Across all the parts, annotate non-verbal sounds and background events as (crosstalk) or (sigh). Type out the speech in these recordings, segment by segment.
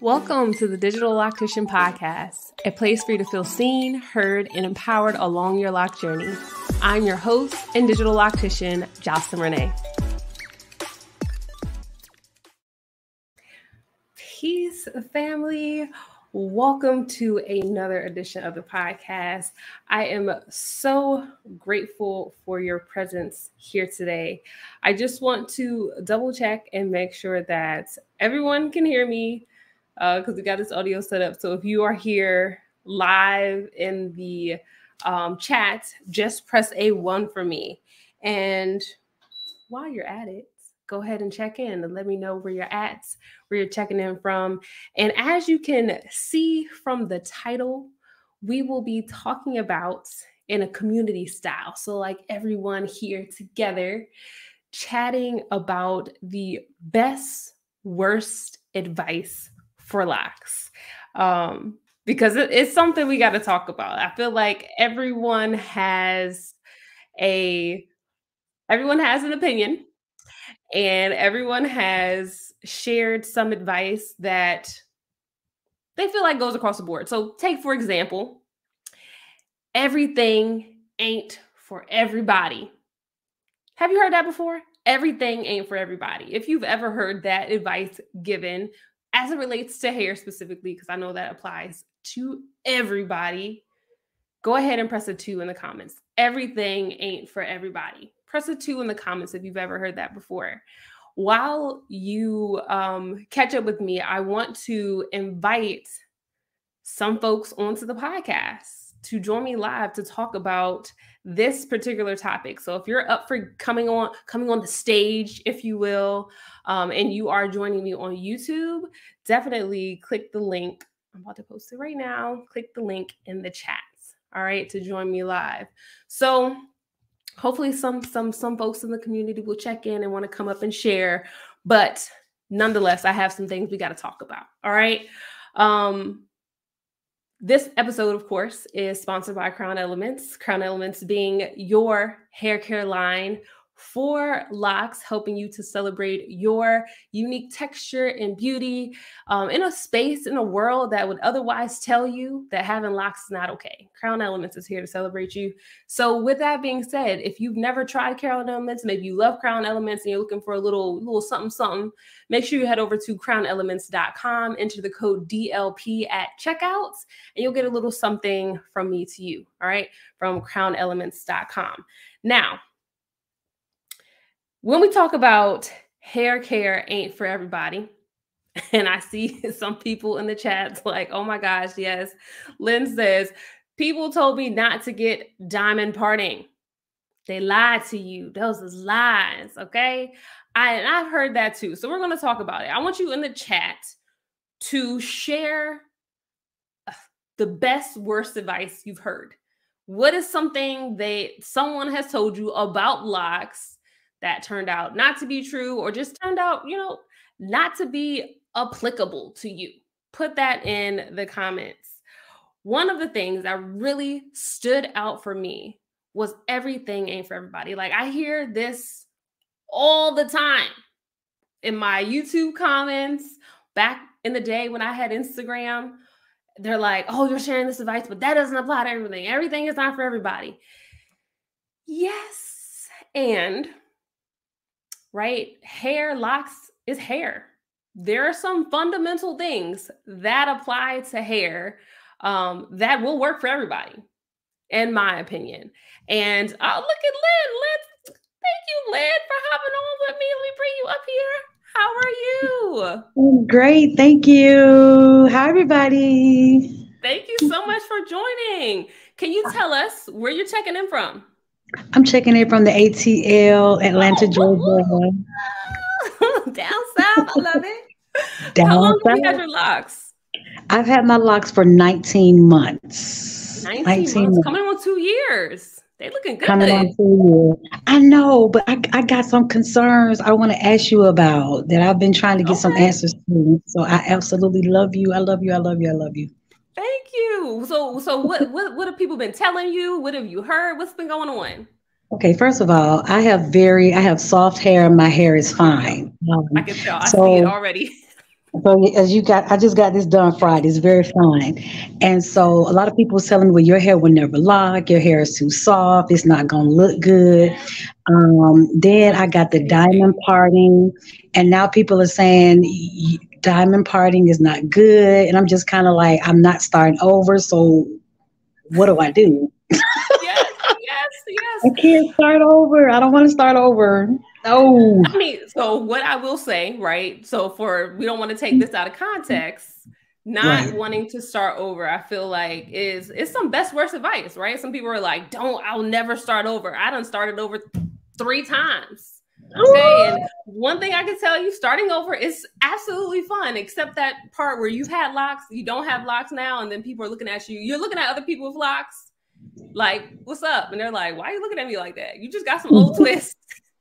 Welcome to the Digital Loctician Podcast, a place for you to feel seen, heard, and empowered along your lock journey. I'm your host and digital loctician, Jocelyn Renee. Peace, family. Welcome to another edition of the podcast. I am so grateful for your presence here today. I just want to double check and make sure that everyone can hear me because uh, we got this audio set up. So if you are here live in the um, chat, just press A1 for me. And while you're at it, go ahead and check in and let me know where you're at, where you're checking in from. And as you can see from the title, we will be talking about in a community style. So, like everyone here together, chatting about the best, worst advice locks. Um, because it, it's something we got to talk about. I feel like everyone has a everyone has an opinion and everyone has shared some advice that they feel like goes across the board. So, take for example, everything ain't for everybody. Have you heard that before? Everything ain't for everybody. If you've ever heard that advice given as it relates to hair specifically, because I know that applies to everybody, go ahead and press a two in the comments. Everything ain't for everybody press a two in the comments if you've ever heard that before. While you um, catch up with me, I want to invite some folks onto the podcast to join me live to talk about this particular topic. So if you're up for coming on coming on the stage, if you will, um, and you are joining me on YouTube, definitely click the link. I'm about to post it right now. Click the link in the chats. All right, to join me live. So hopefully some some some folks in the community will check in and want to come up and share but nonetheless i have some things we got to talk about all right um this episode of course is sponsored by crown elements. Crown elements being your hair care line for locks, helping you to celebrate your unique texture and beauty um, in a space, in a world that would otherwise tell you that having locks is not okay. Crown Elements is here to celebrate you. So, with that being said, if you've never tried Crown Elements, maybe you love Crown Elements and you're looking for a little, little something, something, make sure you head over to crownelements.com, enter the code DLP at checkouts, and you'll get a little something from me to you. All right, from crownelements.com. Now, when we talk about hair care ain't for everybody, (laughs) and I see (laughs) some people in the chats like, oh my gosh, yes. Lynn says, people told me not to get diamond parting. They lied to you. Those is lies. Okay. I, and I've heard that too. So we're going to talk about it. I want you in the chat to share uh, the best, worst advice you've heard. What is something that someone has told you about locks that turned out not to be true or just turned out, you know, not to be applicable to you. Put that in the comments. One of the things that really stood out for me was everything ain't for everybody. Like I hear this all the time in my YouTube comments back in the day when I had Instagram. They're like, oh, you're sharing this advice, but that doesn't apply to everything. Everything is not for everybody. Yes. And right? Hair locks is hair. There are some fundamental things that apply to hair um, that will work for everybody, in my opinion. And uh, look at Lynn. Lynn, thank you, Lynn, for hopping on with me. Let me bring you up here. How are you? Great. Thank you. Hi, everybody. Thank you so much for joining. Can you tell us where you're checking in from? I'm checking in from the ATL, Atlanta, Georgia. (laughs) Down south, I love it. Down How long south. have you had your locks? I've had my locks for 19 months. 19, 19 months, months, coming on two years. They looking good. Coming on two years. I know, but I, I got some concerns I want to ask you about that I've been trying to get okay. some answers to. So I absolutely love you. I love you. I love you. I love you. Thank you. So, so what, what, what have people been telling you? What have you heard? What's been going on? Okay, first of all, I have very, I have soft hair my hair is fine. Um, I can tell. I so, see it already. (laughs) So as you got, I just got this done Friday. It's very fine. and so a lot of people was telling me, "Well, your hair will never lock. Your hair is too soft. It's not gonna look good." Um, then I got the diamond parting, and now people are saying diamond parting is not good, and I'm just kind of like, I'm not starting over. So what do I do? yes, yes, yes. (laughs) I can't start over. I don't want to start over. No. I mean, so what I will say, right? So for we don't want to take this out of context. Not right. wanting to start over, I feel like is it's some best worst advice, right? Some people are like, "Don't, I'll never start over." I done started over three times. Okay, and one thing I can tell you, starting over is absolutely fun, except that part where you've had locks, you don't have locks now, and then people are looking at you. You're looking at other people with locks, like, "What's up?" And they're like, "Why are you looking at me like that? You just got some old (laughs) twists."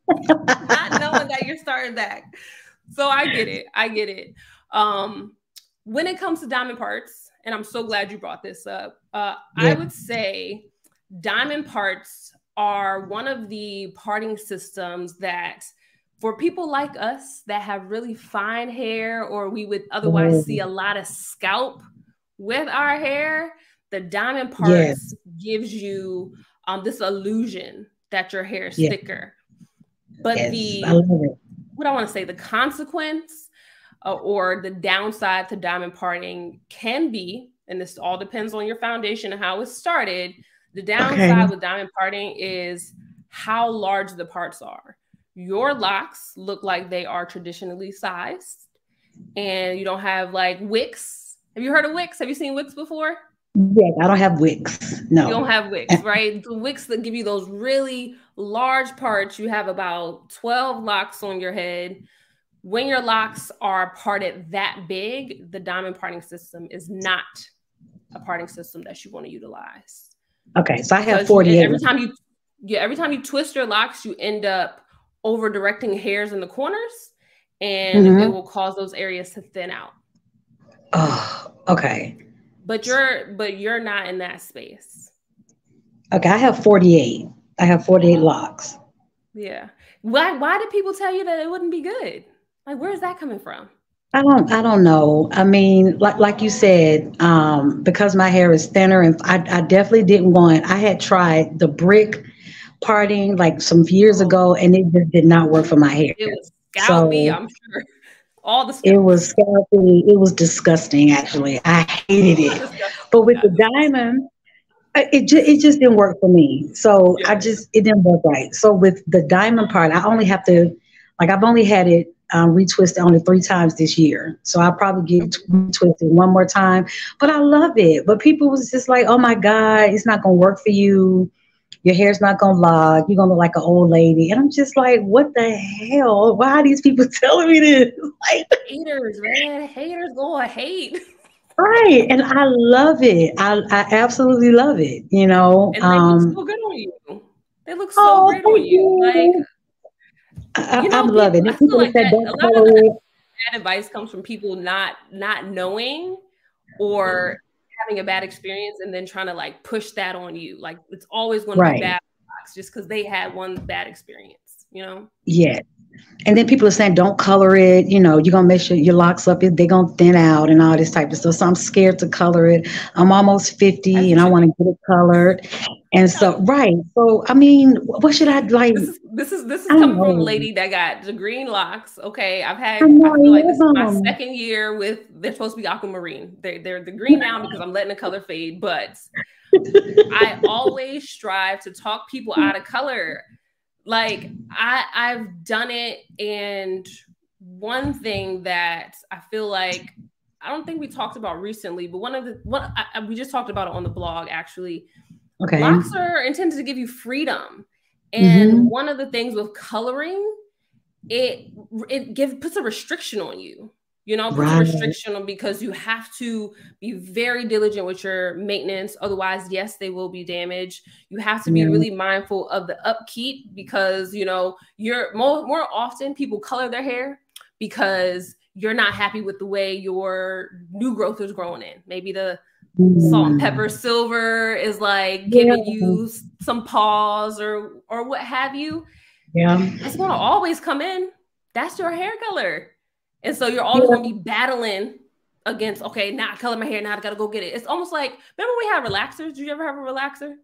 Not knowing that you're starting back. So I get it. I get it. Um, when it comes to diamond parts, and I'm so glad you brought this up, uh, yeah. I would say diamond parts are one of the parting systems that for people like us that have really fine hair or we would otherwise mm. see a lot of scalp with our hair the diamond parts yes. gives you um, this illusion that your hair is thicker but yes, the I what I want to say, the consequence uh, or the downside to diamond parting can be, and this all depends on your foundation and how it started. The downside okay. with diamond parting is how large the parts are. Your locks look like they are traditionally sized, and you don't have like wicks. Have you heard of wicks? Have you seen wicks before? Yes, I don't have wicks. No. You don't have wicks, right? The wicks that give you those really large parts, you have about 12 locks on your head. When your locks are parted that big, the diamond parting system is not a parting system that you want to utilize. Okay, so I have 48. Every time you yeah, every time you twist your locks, you end up over directing hairs in the corners and mm-hmm. it will cause those areas to thin out. Oh, okay but you're but you're not in that space. Okay, I have 48. I have 48 locks. Yeah. Why why did people tell you that it wouldn't be good? Like where's that coming from? I don't I don't know. I mean, like like you said, um, because my hair is thinner and I, I definitely didn't want I had tried the brick parting like some years oh. ago and it just did not work for my hair. It was scalpy, so, I'm sure all the it was scalpy. It was disgusting. Actually, I hated it. (laughs) But with the diamond, it just it just didn't work for me. So yeah. I just it didn't work right. So with the diamond part, I only have to like I've only had it um, retwisted only three times this year. So I'll probably get twisted one more time. But I love it. But people was just like, oh my God, it's not gonna work for you your hair's not gonna lock, you're gonna look like an old lady. And I'm just like, what the hell? Why are these people (laughs) telling me this? (laughs) Like haters, man. Haters gonna hate. (laughs) Right. And I love it. I, I absolutely love it. You know. And they um, look so good on you. They look so oh, great on you. Like I, you know, I love it. People like that, a lot of that advice comes from people not not knowing or having a bad experience and then trying to like push that on you. Like it's always going to be bad just because they had one bad experience, you know? Yeah. And then people are saying, don't color it. You know, you're going to make sure your locks up, they're going to thin out and all this type of stuff. So I'm scared to color it. I'm almost 50 and I want to get it colored. And so, right. So, I mean, what should I like? This is this is, this is coming from a lady that got the green locks. Okay. I've had, I, know, I like this is my um, second year with, they're supposed to be aquamarine. They're, they're the green now because I'm letting the color fade. But I always strive to talk people (laughs) out of color like I I've done it and one thing that I feel like I don't think we talked about recently, but one of the what we just talked about it on the blog actually. Okay. Locks are intended to give you freedom. And mm-hmm. one of the things with coloring, it it gives puts a restriction on you you know, right. restriction on because you have to be very diligent with your maintenance. Otherwise, yes, they will be damaged. You have to be really mindful of the upkeep because you know you're more more often people color their hair because you're not happy with the way your new growth is growing in. Maybe the mm. salt and pepper silver is like giving yeah. you some pause or or what have you. Yeah. It's gonna always come in. That's your hair color And so you're always yeah. gonna be battling against, okay, now I color my hair, now I gotta go get it. It's almost like remember we had relaxers. Did you ever have a relaxer?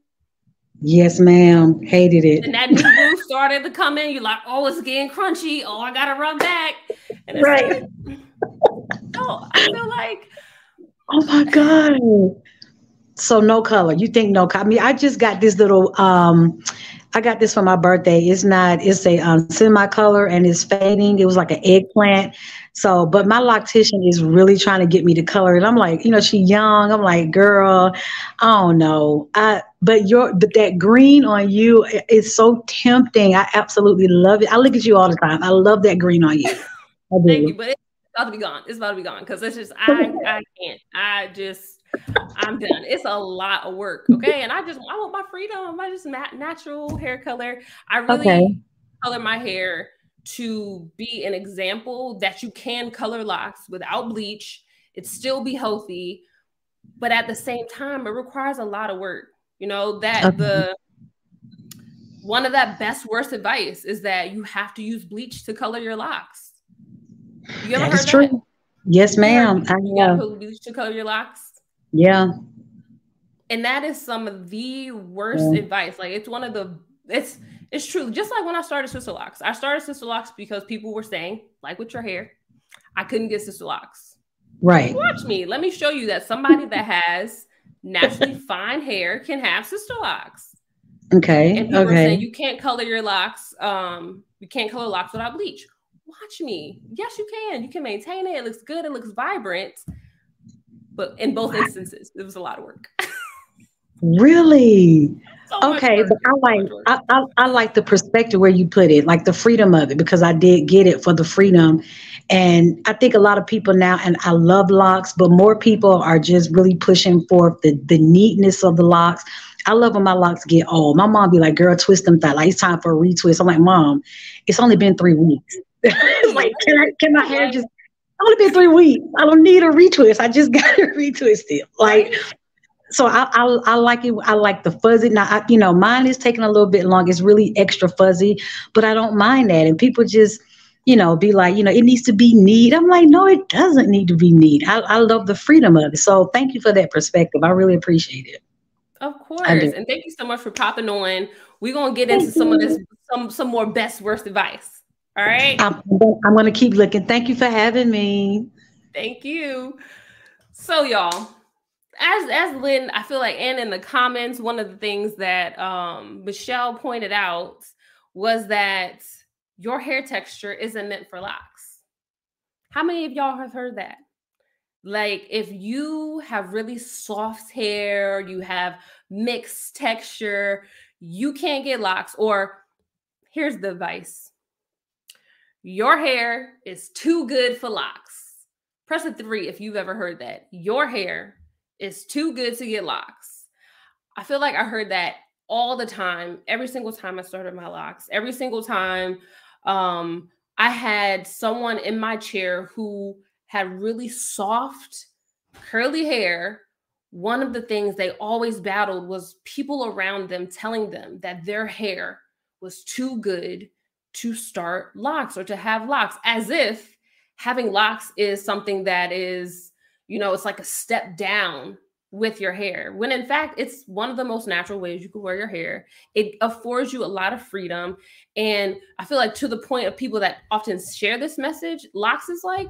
Yes, ma'am. Hated it. And that new groove started to come in. You're like, oh, it's getting crunchy. Oh, I gotta run back. And right. Like, oh, I feel like Oh my God. So no color. You think no color. I mean, I just got this little um I got this for my birthday. It's not, it's a um, semi-color and it's fading. It was like an eggplant. So, but my loctician is really trying to get me to color it. I'm like, you know, she young. I'm like, girl, I don't know. I but your but that green on you is so tempting. I absolutely love it. I look at you all the time. I love that green on you. (laughs) Thank you, but it's about to be gone. It's about to be gone because it's just I I can't. I just I'm done. It's a lot of work. Okay. And I just, I want my freedom. I just nat- natural hair color. I really okay. color my hair to be an example that you can color locks without bleach. It still be healthy. But at the same time, it requires a lot of work. You know, that okay. the, one of that best worst advice is that you have to use bleach to color your locks. You ever that heard true. that? Yes, ma'am. You I have. bleach to color your locks. Yeah. And that is some of the worst yeah. advice. Like it's one of the it's it's true. Just like when I started Sister Locks, I started Sister Locks because people were saying, like with your hair, I couldn't get Sister Locks. Right. Watch me. Let me show you that somebody that has naturally (laughs) fine hair can have Sister Locks. Okay. And people okay. saying you can't color your locks. Um, you can't color locks without bleach. Watch me. Yes, you can. You can maintain it. It looks good. It looks vibrant but in both instances, it was a lot of work. really? So okay, but I like I, I, I, like the perspective where you put it, like the freedom of it, because I did get it for the freedom. And I think a lot of people now, and I love locks, but more people are just really pushing for the, the neatness of the locks. I love when my locks get old. My mom be like, girl, twist them fat. Like it's time for a retwist. I'm like, mom, it's only been three weeks. (laughs) like, can I can my hair just only been three weeks. I don't need a retwist. I just (laughs) got to retwist it. Like, so I, I, I like it. I like the fuzzy. Now, I, you know, mine is taking a little bit long. It's really extra fuzzy, but I don't mind that. And people just, you know, be like, you know, it needs to be neat. I'm like, no, it doesn't need to be neat. I, I love the freedom of it. So thank you for that perspective. I really appreciate it. Of course. And thank you so much for popping on. We're gonna get into some of this, some some more best worst advice. All right. I'm, I'm going to keep looking. Thank you for having me. Thank you. So, y'all, as as Lynn, I feel like, and in the comments, one of the things that um, Michelle pointed out was that your hair texture isn't meant for locks. How many of y'all have heard that? Like, if you have really soft hair, you have mixed texture, you can't get locks. Or here's the advice your hair is too good for locks. Press a three if you've ever heard that. Your hair is too good to get locks. I feel like I heard that all the time, every single time I started my locks, every single time um, I had someone in my chair who had really soft, curly hair. One of the things they always battled was people around them telling them that their hair was too good to start locks or to have locks as if having locks is something that is you know it's like a step down with your hair when in fact it's one of the most natural ways you can wear your hair. It affords you a lot of freedom and i feel like to the point of people that often share this message locks is like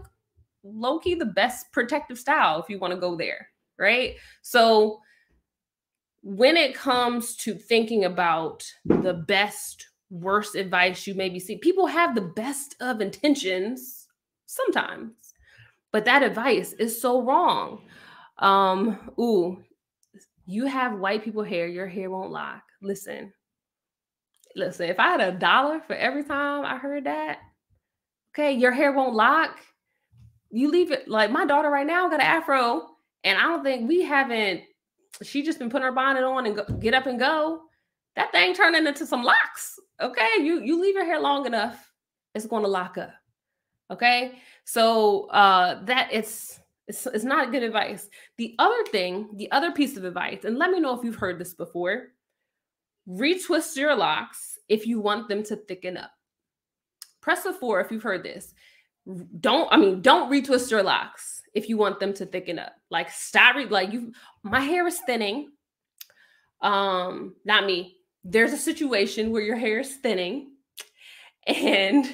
low-key the best protective style if you want to go there right? So when it comes to thinking about the best worst advice you maybe see. People have the best of intentions sometimes, but that advice is so wrong. Um, ooh, you have white people hair, your hair won't lock. Listen, listen, if I had a dollar for every time I heard that, okay, your hair won't lock. You leave it like my daughter right now got an afro, and I don't think we haven't. She just been putting her bonnet on and go, get up and go. That thing turning into some locks. Okay, you you leave your hair long enough, it's going to lock up. Okay, so uh, that it's it's it's not good advice. The other thing, the other piece of advice, and let me know if you've heard this before. Retwist your locks if you want them to thicken up. Press a four if you've heard this. don't I mean don't retwist your locks if you want them to thicken up. Like stop re- like you my hair is thinning. Um, not me. There's a situation where your hair is thinning and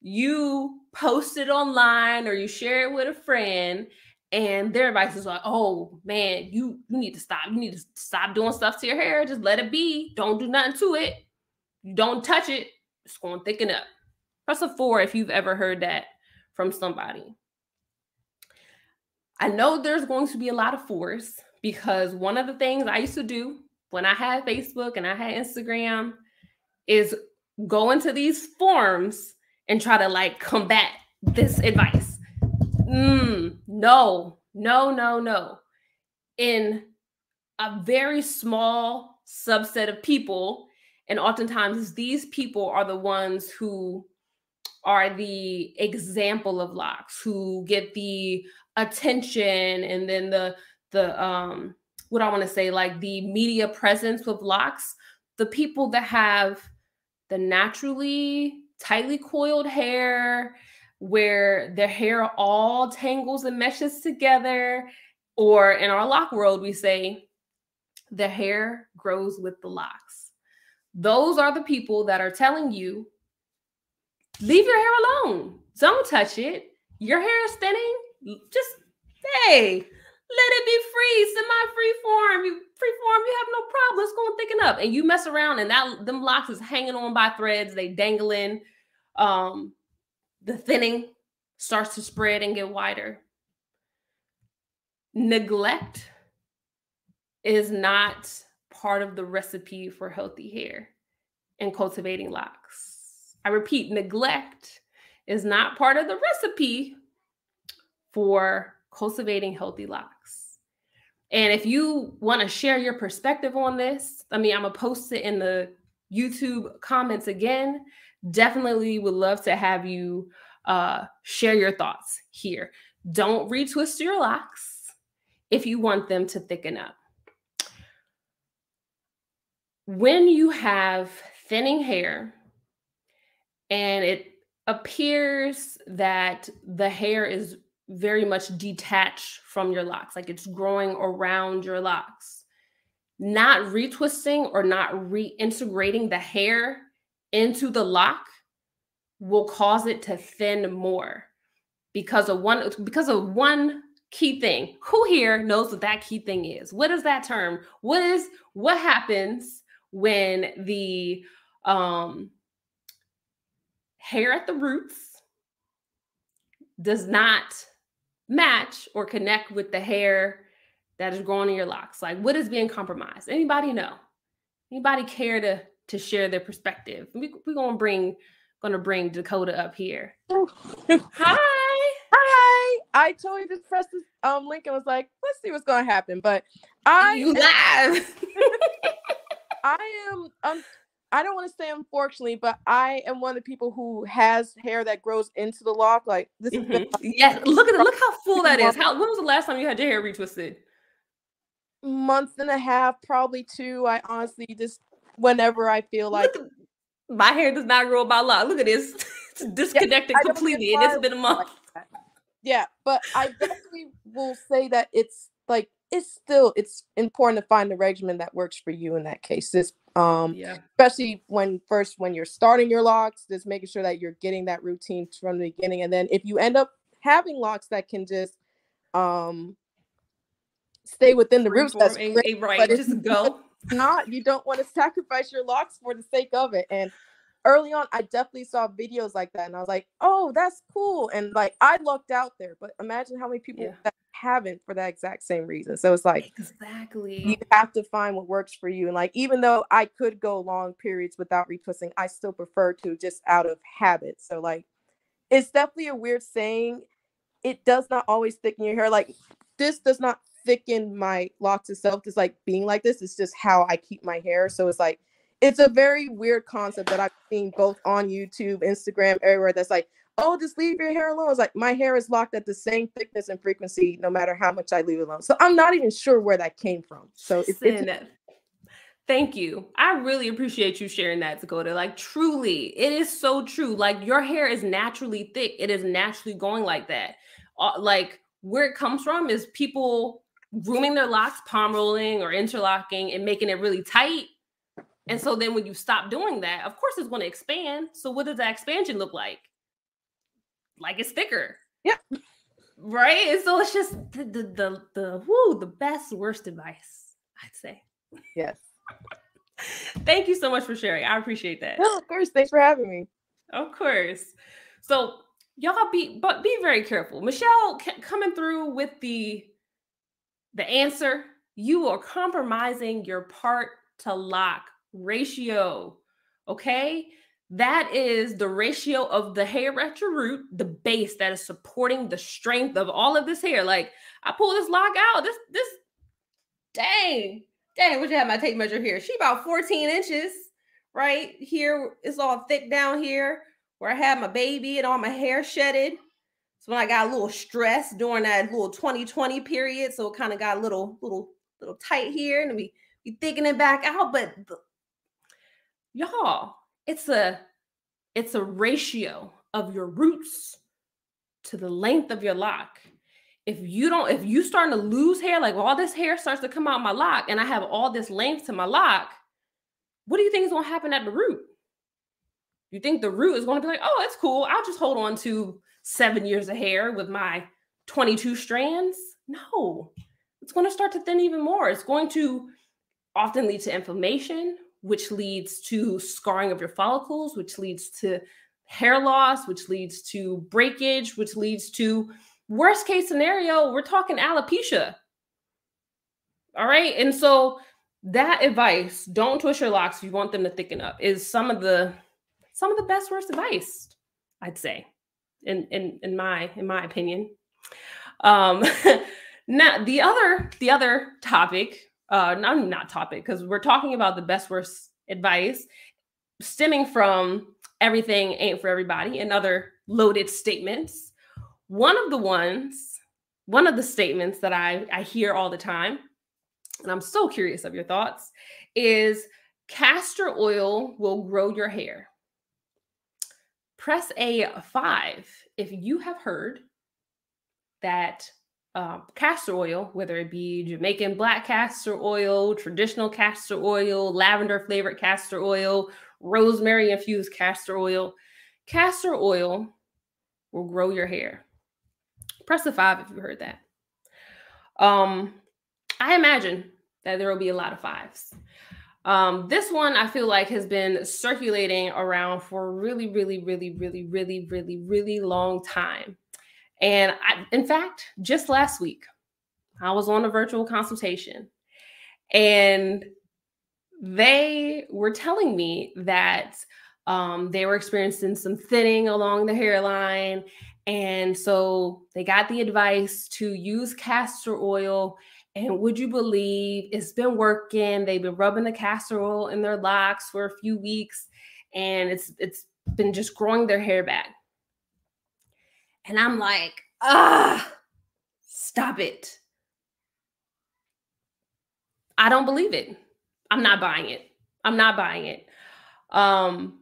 you post it online or you share it with a friend and their advice is like, oh man, you you need to stop. You need to stop doing stuff to your hair. Just let it be. Don't do nothing to it. don't touch it. It's going to thicken up. Press a four if you've ever heard that from somebody. I know there's going to be a lot of fours because one of the things I used to do when I had Facebook and I had Instagram is go into these forums and try to like combat this advice. Mm, no, no, no, no. In a very small subset of people, and oftentimes these people are the ones who are the example of locks, who get the attention and then the the um what I want to say, like the media presence with locks, the people that have the naturally tightly coiled hair, where their hair all tangles and meshes together, or in our lock world, we say the hair grows with the locks. Those are the people that are telling you, leave your hair alone. Don't touch it. Your hair is thinning. Just, hey, let it be free, semi-free form. You free form, you have no problem. It's going to thicken up. And you mess around and that them locks is hanging on by threads. They dangling um, the thinning starts to spread and get wider. Neglect is not part of the recipe for healthy hair and cultivating locks. I repeat, neglect is not part of the recipe for cultivating healthy locks. And if you want to share your perspective on this, I mean, I'm going to post it in the YouTube comments again definitely would love to have you uh, share your thoughts here. Don't retwist your locks if you want them to thicken up. When you have thinning hair and it appears that the hair is very much detached from your locks, like it's growing around your locks, not retwisting or not reintegrating the hair into the lock will cause it to thin more because of one because of one key thing. Who here knows what that key thing is? What is that term? What is what happens when the um hair at the roots does not match or connect with the hair that is growing in your locks? Like what is being compromised? Anybody know? Anybody care to to share their perspective. We, we're gonna bring gonna bring Dakota up here. (laughs) Hi. Hi. I totally just pressed this um link and was like, let's see what's gonna happen. But I you live. (laughs) I am um I don't want to say unfortunately, but I am one of the people who has hair that grows into the lock. Like this mm-hmm. is yes. Look at it. Look how full that is. How when was the last time you had your hair retwisted? Month and a half, probably two. I honestly just whenever I feel like my hair does not grow about lot. Look at this. (laughs) it's disconnected yeah, completely and it's been a month. Like yeah, but I definitely will say that it's like it's still it's important to find the regimen that works for you in that case. This um yeah. especially when first when you're starting your locks, just making sure that you're getting that routine from the beginning. And then if you end up having locks that can just um stay within the roots, that's great. Right, just go not you don't want to sacrifice your locks for the sake of it and early on i definitely saw videos like that and i was like oh that's cool and like i lucked out there but imagine how many people yeah. Haven't for that exact same reason. So it's like exactly. you have to find what works for you and like even though i could go long periods without retwisting i still prefer to just out of habit. So like it's definitely a weird saying it does not always thicken your hair like this does not thicken my locks itself just like being like this it's just how i keep my hair. So it's like it's a very weird concept that i've seen both on youtube instagram everywhere that's like oh just leave your hair alone it's like my hair is locked at the same thickness and frequency no matter how much i leave it alone so i'm not even sure where that came from so it's, it's Thank you. I really appreciate you sharing that, Dakota. Like, truly, it is so true. Like, your hair is naturally thick, it is naturally going like that. Uh, like, where it comes from is people grooming their locks, palm rolling or interlocking and making it really tight. And so then when you stop doing that, of course it's going to expand. So what does that expansion look like? Like it's thicker. Yeah. Right. And so it's just the the the, the whoo, the best worst advice, I'd say. Yes. (laughs) Thank you so much for sharing. I appreciate that. of course. Thanks for having me. Of course. So y'all be but be very careful. Michelle coming through with the the answer. You are compromising your part to lock ratio. Okay. That is the ratio of the hair at your root, the base that is supporting the strength of all of this hair. Like I pull this lock out. This, this, dang, dang, what you have my tape measure here? She about 14 inches, right? Here it's all thick down here where I had my baby and all my hair shedded. So when I got a little stress during that little 2020 period, so it kind of got a little, little, little tight here, and we we thinking it back out. But y'all, it's a it's a ratio of your roots to the length of your lock if you don't, if you starting to lose hair, like all this hair starts to come out my lock, and I have all this length to my lock, what do you think is going to happen at the root? You think the root is going to be like, oh, that's cool. I'll just hold on to seven years of hair with my 22 strands? No, it's going to start to thin even more. It's going to often lead to inflammation, which leads to scarring of your follicles, which leads to hair loss, which leads to breakage, which leads to Worst case scenario, we're talking alopecia. All right. And so that advice, don't twist your locks if you want them to thicken up, is some of the some of the best worst advice, I'd say, in in in my in my opinion. Um (laughs) now the other the other topic, uh not not topic, because we're talking about the best worst advice stemming from everything ain't for everybody and other loaded statements one of the ones, one of the statements that I, I hear all the time, and I'm so curious of your thoughts, is castor oil will grow your hair. Press a five if you have heard that um, castor oil, whether it be Jamaican black castor oil, traditional castor oil, lavender flavored castor oil, rosemary infused castor oil, castor oil will grow your hair. Press the five if you heard that. Um, I imagine that there will be a lot of fives. Um, this one I feel like has been circulating around for a really, really, really, really, really, really, really long time. And I, in fact, just last week, I was on a virtual consultation and they were telling me that um, they were experiencing some thinning along the hairline and so they got the advice to use castor oil. And would you believe it's been working? They've been rubbing the castor oil in their locks for a few weeks, and it's it's been just growing their hair back. And I'm like, ah, stop it. I don't believe it. I'm not buying it. I'm not buying it. Um,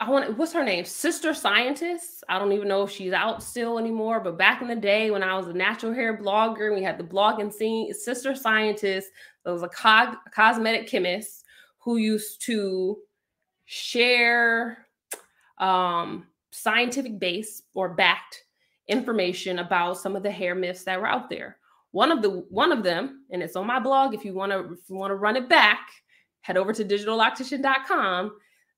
I want what's her name? Sister Scientist. I don't even know if she's out still anymore. But back in the day when I was a natural hair blogger we had the blogging scene, Sister Scientist, there was a co- cosmetic chemist who used to share um, scientific base or backed information about some of the hair myths that were out there. One of the one of them, and it's on my blog. If you want to want to run it back, head over to digitalloctician.com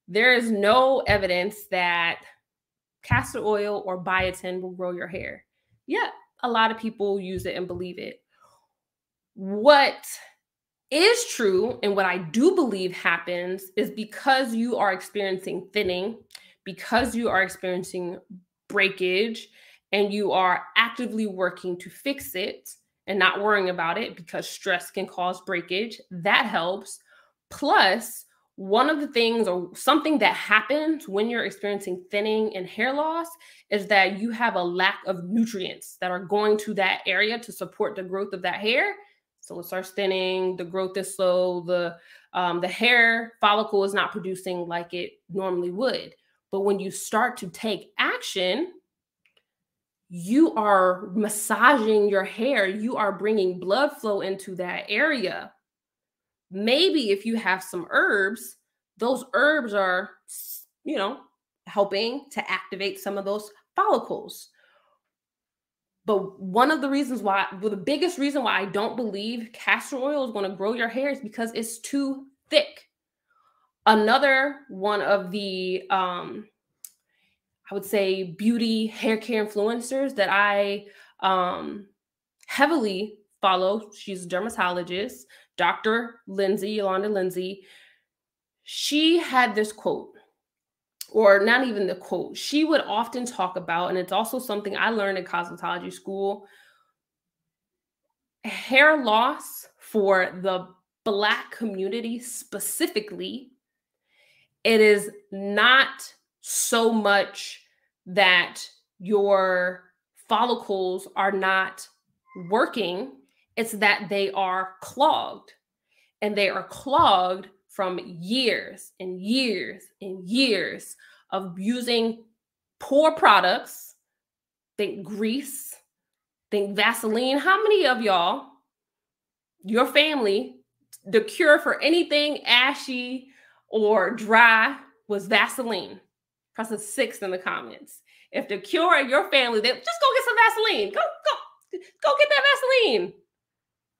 there is no evidence that castor oil or biotin will grow your hair. Yet, a lot of people use it and believe it. What is true and what I do believe happens is because you are experiencing thinning, because you are experiencing breakage, and you are actively working to fix it and not worrying about it because stress can cause breakage, that helps. Plus, one of the things or something that happens when you're experiencing thinning and hair loss is that you have a lack of nutrients that are going to that area to support the growth of that hair So it starts thinning, the growth is slow, the um, the hair follicle is not producing like it normally would. But when you start to take action, you are massaging your hair, you are bringing blood flow into that area. Maybe if you have some herbs, those herbs are, you know, helping to activate some of those follicles. But one of the reasons why, well, the biggest reason why I don't believe castor oil is going to grow your hair is because it's too thick. Another one of the, um, I would say, beauty hair care influencers that I um, heavily follow. She's a dermatologist, Dr. Lenzy, Yolanda Lenzy. She had this quote or not even the quote, she would often talk about, and it's also something I learned in cosmetology school hair loss for the Black community specifically. It is not so much that your follicles are not working, it's that they are clogged. And they are clogged from years and years and years of using poor products. Think grease, think Vaseline. How many of y'all, your family, the cure for anything ashy or dry was Vaseline? Press a six in the comments. If the cure in your family, they just go get some Vaseline. Go, go, go get that Vaseline.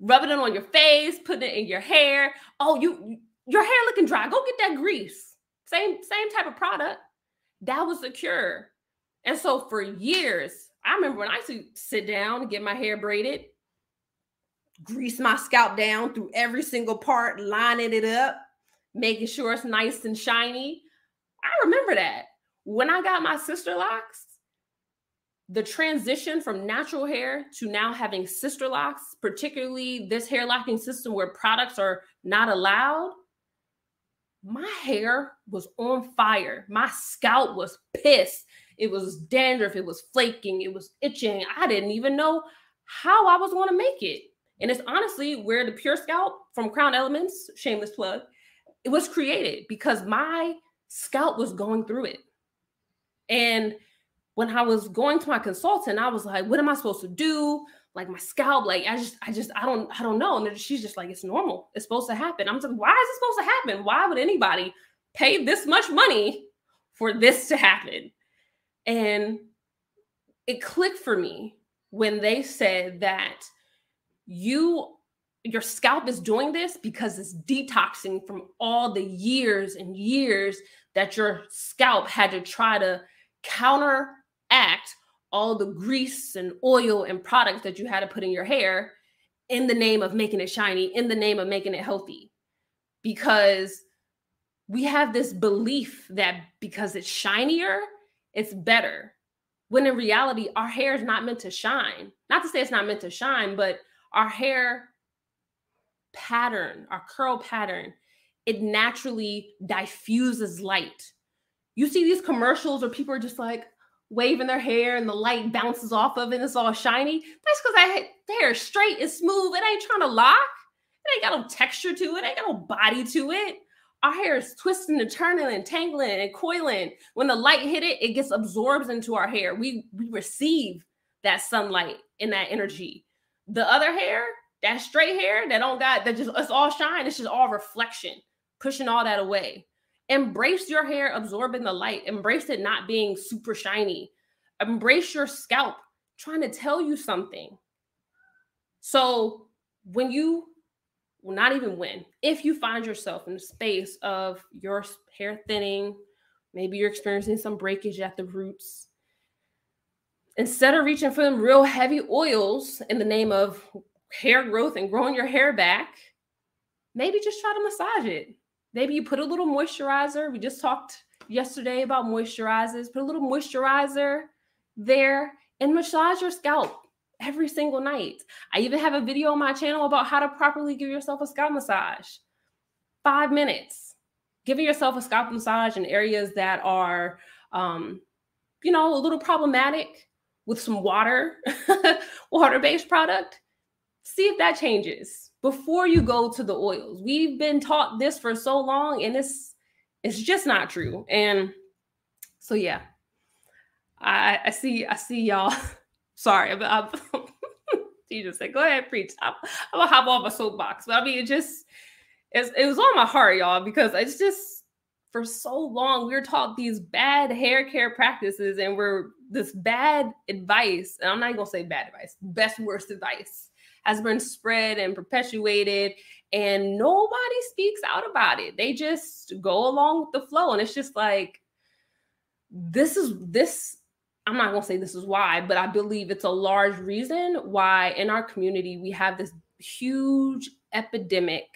Rubbing it on your face, putting it in your hair. Oh, you your hair looking dry. Go get that grease. Same same type of product. That was the cure. And so for years, I remember when I used to sit down and get my hair braided, grease my scalp down through every single part, lining it up, making sure it's nice and shiny. I remember that. When I got my sister locks, the transition from natural hair to now having sister locks, particularly this hair locking system where products are not allowed, my hair was on fire. My scalp was pissed. It was dandruff. It was flaking. It was itching. I didn't even know how I was going to make it. And it's honestly where the Pure Scalp from Crown Elements, shameless plug, it was created because my scalp was going through it. And when I was going to my consultant, I was like, what am I supposed to do? like my scalp, like I just, I just, I don't, I don't know. And she's just like, it's normal. It's supposed to happen. I'm like, why is it supposed to happen? Why would anybody pay this much money for this to happen? And it clicked for me when they said that you your scalp is doing this because it's detoxing from all the years and years that your scalp had to try to counteract all the grease and oil and products that you had to put in your hair in the name of making it shiny, in the name of making it healthy. Because we have this belief that because it's shinier, it's better. When in reality, our hair is not meant to shine. Not to say it's not meant to shine, but our hair pattern, our curl pattern, it naturally diffuses light. You see these commercials where people are just like, waving their hair and the light bounces off of it and it's all shiny. That's because I hair is straight, it's smooth, it ain't trying to lock. It ain't got no texture to it, it ain't got no body to it. Our hair is twisting and turning and tangling and coiling. When the light hit it, it gets absorbed into our hair. We we receive that sunlight and that energy. The other hair, that straight hair that don't got that just it's all shine, it's just all reflection, pushing all that away. Embrace your hair absorbing the light. Embrace it not being super shiny. Embrace your scalp trying to tell you something. So when you, well, not even when, if you find yourself in the space of your hair thinning, maybe you're experiencing some breakage at the roots, instead of reaching for them real heavy oils in the name of hair growth and growing your hair back, maybe just try to massage it. Maybe you put a little moisturizer. We just talked yesterday about moisturizers. Put a little moisturizer there and massage your scalp every single night. I even have a video on my channel about how to properly give yourself a scalp massage. Five minutes. Giving yourself a scalp massage in areas that are, um, you know, a little problematic with some water, (laughs) water based product. See if that changes before you go to the oils. We've been taught this for so long and it's it's just not true. And so yeah. I I see I see y'all. (laughs) Sorry, but I'm, (laughs) you just said, go ahead, preach. I'm, I'm gonna hop off a soapbox. But I mean, it just it's, it was on my heart, y'all, because it's just for so long we are taught these bad hair care practices and we're this bad advice, and I'm not gonna say bad advice, best worst advice has been spread and perpetuated, and nobody speaks out about it. They just go along with the flow, and it's just like this is this. I'm not gonna say this is why, but I believe it's a large reason why in our community we have this huge epidemic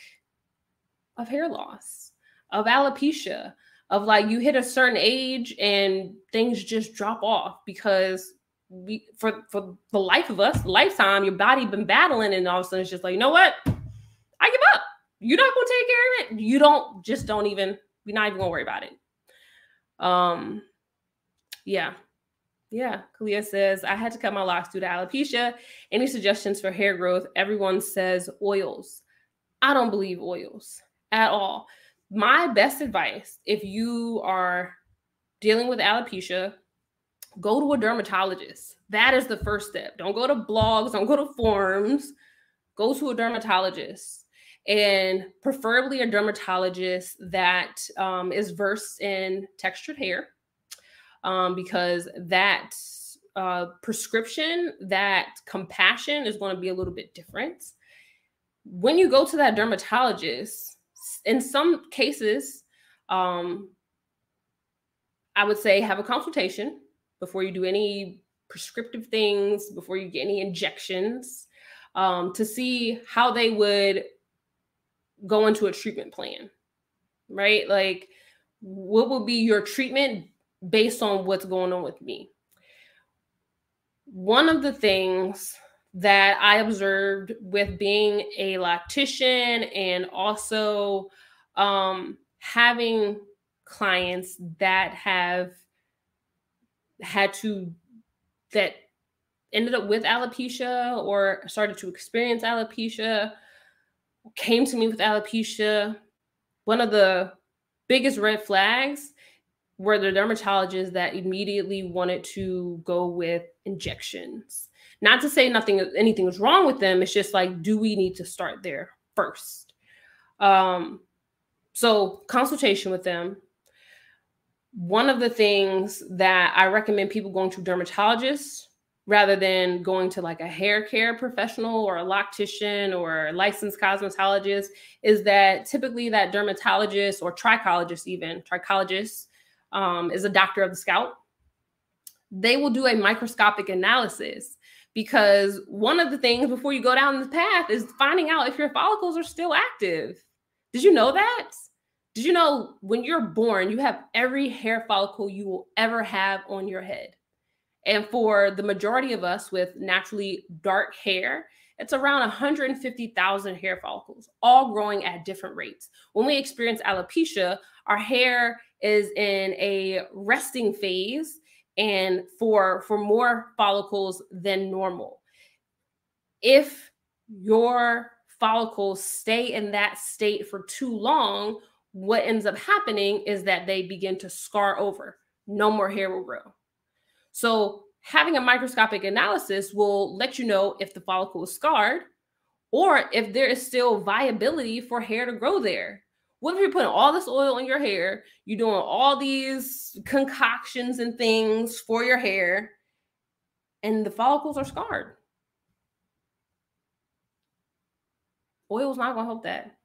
of hair loss, of alopecia, of like you hit a certain age and things just drop off because we for for the life of us, lifetime, your body been battling, and all of a sudden it's just like, you know what? I give up. You're not gonna take care of it. You don't just don't even, we're not even gonna worry about it. Um yeah. Yeah, Kalia says, I had to cut my locks due to alopecia. Any suggestions for hair growth? Everyone says oils. I don't believe oils at all. My best advice if you are dealing with alopecia, go to a dermatologist. That is the first step. Don't go to blogs, don't go to forums. Go to a dermatologist and preferably a dermatologist that um, is versed in textured hair um, because that uh, prescription, that compassion is going to be a little bit different. When you go to that dermatologist, in some cases, um, I would say have a consultation before you do any prescriptive things, before you get any injections, um, to see how they would go into a treatment plan, right? Like, what will be your treatment based on what's going on with me? One of the things that I observed with being a loctician and also um, having clients that have had to that ended up with alopecia or started to experience alopecia came to me with alopecia. One of the biggest red flags were the dermatologists that immediately wanted to go with injections. Not to say nothing anything was wrong with them it's just like do we need to start there first? Um so consultation with them one of the things that I recommend people going to dermatologists rather than going to like a hair care professional or a loctician or a licensed cosmetologist is that typically that dermatologist or trichologist even trichologist um, is a doctor of the scalp. They will do a microscopic analysis because one of the things before you go down this path is finding out if your follicles are still active. Did you know that did you know when you're born, you have every hair follicle you will ever have on your head? And for the majority of us with naturally dark hair, it's around 150,000 hair follicles, all growing at different rates. When we experience alopecia, our hair is in a resting phase and for for more follicles than normal. If your follicles stay in that state for too long, what ends up happening is that they begin to scar over. No more hair will grow. So, having a microscopic analysis will let you know if the follicle is scarred or if there is still viability for hair to grow there. What if you're putting all this oil in your hair? You're doing all these concoctions and things for your hair, and the follicles are scarred. Oil's not going to help that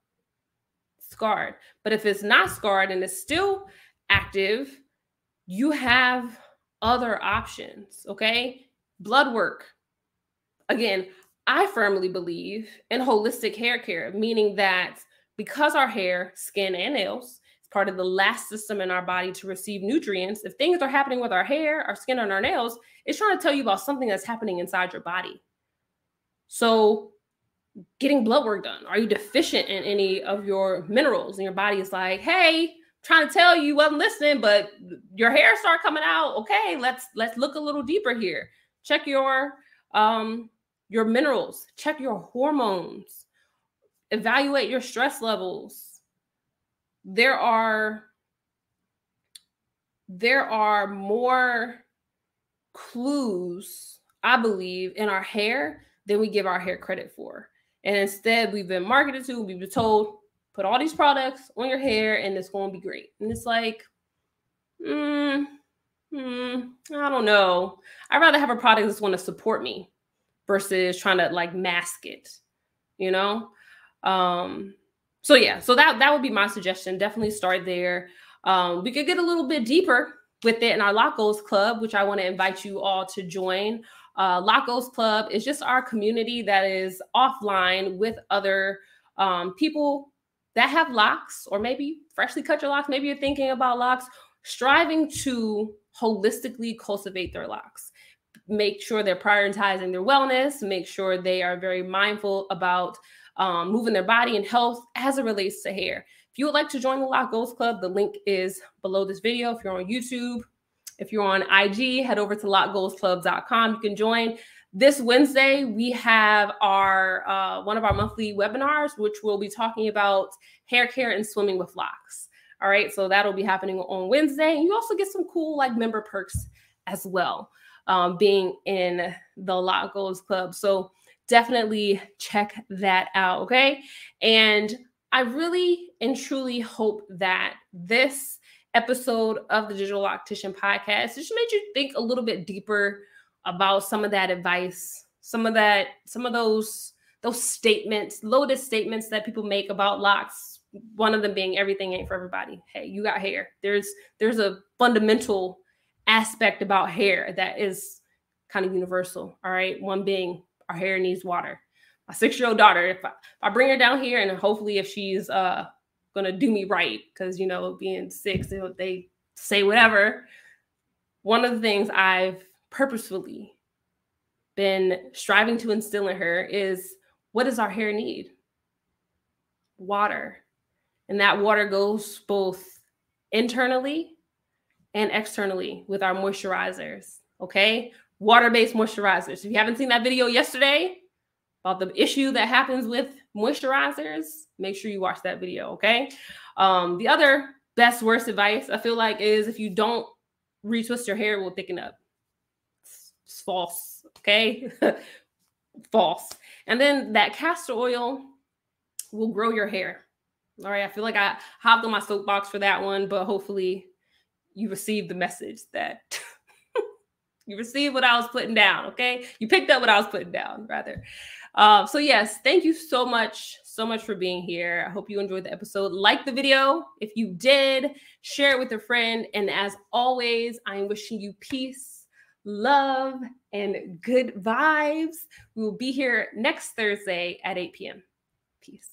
scarred. But if it's not scarred and it's still active, you have other options, okay? Blood work. Again, I firmly believe in holistic hair care, meaning that because our hair, skin, and nails is part of the last system in our body to receive nutrients, if things are happening with our hair, our skin, and our nails, it's trying to tell you about something that's happening inside your body. So getting blood work done? Are you deficient in any of your minerals? And your body is like, hey, trying to tell you wasn't listening, but your hair start coming out. Okay, let's let's look a little deeper here. Check your um your minerals, check your hormones, evaluate your stress levels. There are there are more clues, I believe, in our hair than we give our hair credit for. And instead, we've been marketed to, we've been told, put all these products on your hair and it's going to be great. And it's like, mm, mm, I don't know. I'd rather have a product that's going to support me versus trying to like mask it, you know? Um, so yeah, so that that would be my suggestion. Definitely start there. Um, we could get a little bit deeper with it in our Lock Goals Club, which I want to invite you all to join. Uh, Lock Club is just our community that is offline with other um, people that have locks, or maybe freshly cut your locks. Maybe you're thinking about locks, striving to holistically cultivate their locks. Make sure they're prioritizing their wellness, make sure they are very mindful about um, moving their body and health as it relates to hair. If you would like to join the Lock Goals Club, the link is below this video. If you're on YouTube, if you're on IG, head over to lockgoalsclub.com. You can join. This Wednesday, we have our uh, one of our monthly webinars, which will be talking about hair care and swimming with locks. All right, so that'll be happening on Wednesday. And you also get some cool like member perks as well, um, being in the Lock Goals Club. So definitely check that out. Okay. And I really and truly hope that this episode of the Digital Loctician podcast just made you think a little bit deeper about some of that advice, some of that, some of those those statements, loaded statements that people make about locks. One of them being everything ain't for everybody. Hey, you got hair. There's there's a fundamental aspect about hair that is kind of universal. All right. One being our hair needs water. My six-year-old daughter, if I, if I bring her down here and hopefully if she's uh gonna do me right, because you know, being six, they, they say whatever. One of the things I've purposefully been striving to instill in her is what does our hair need? Water. And that water goes both internally and externally with our moisturizers. Okay. Water based moisturizers. If you haven't seen that video yesterday about the issue that happens with moisturizers, make sure you watch that video. Okay. Um, the other best, worst advice I feel like is if you don't retwist your hair, it will thicken up. It's, it's false. Okay. (laughs) false. And then that castor oil will grow your hair. All right. I feel like I hopped on my soapbox for that one, but hopefully you received the message that (laughs) you received what I was putting down. Okay. You picked up what I was putting down, rather. Um, so, yes, thank you so much, so much for being here. I hope you enjoyed the episode. Like the video if you did, share it with a friend. And as always, I am wishing you peace, love, and good vibes. We will be here next Thursday at 8 p.m. Peace.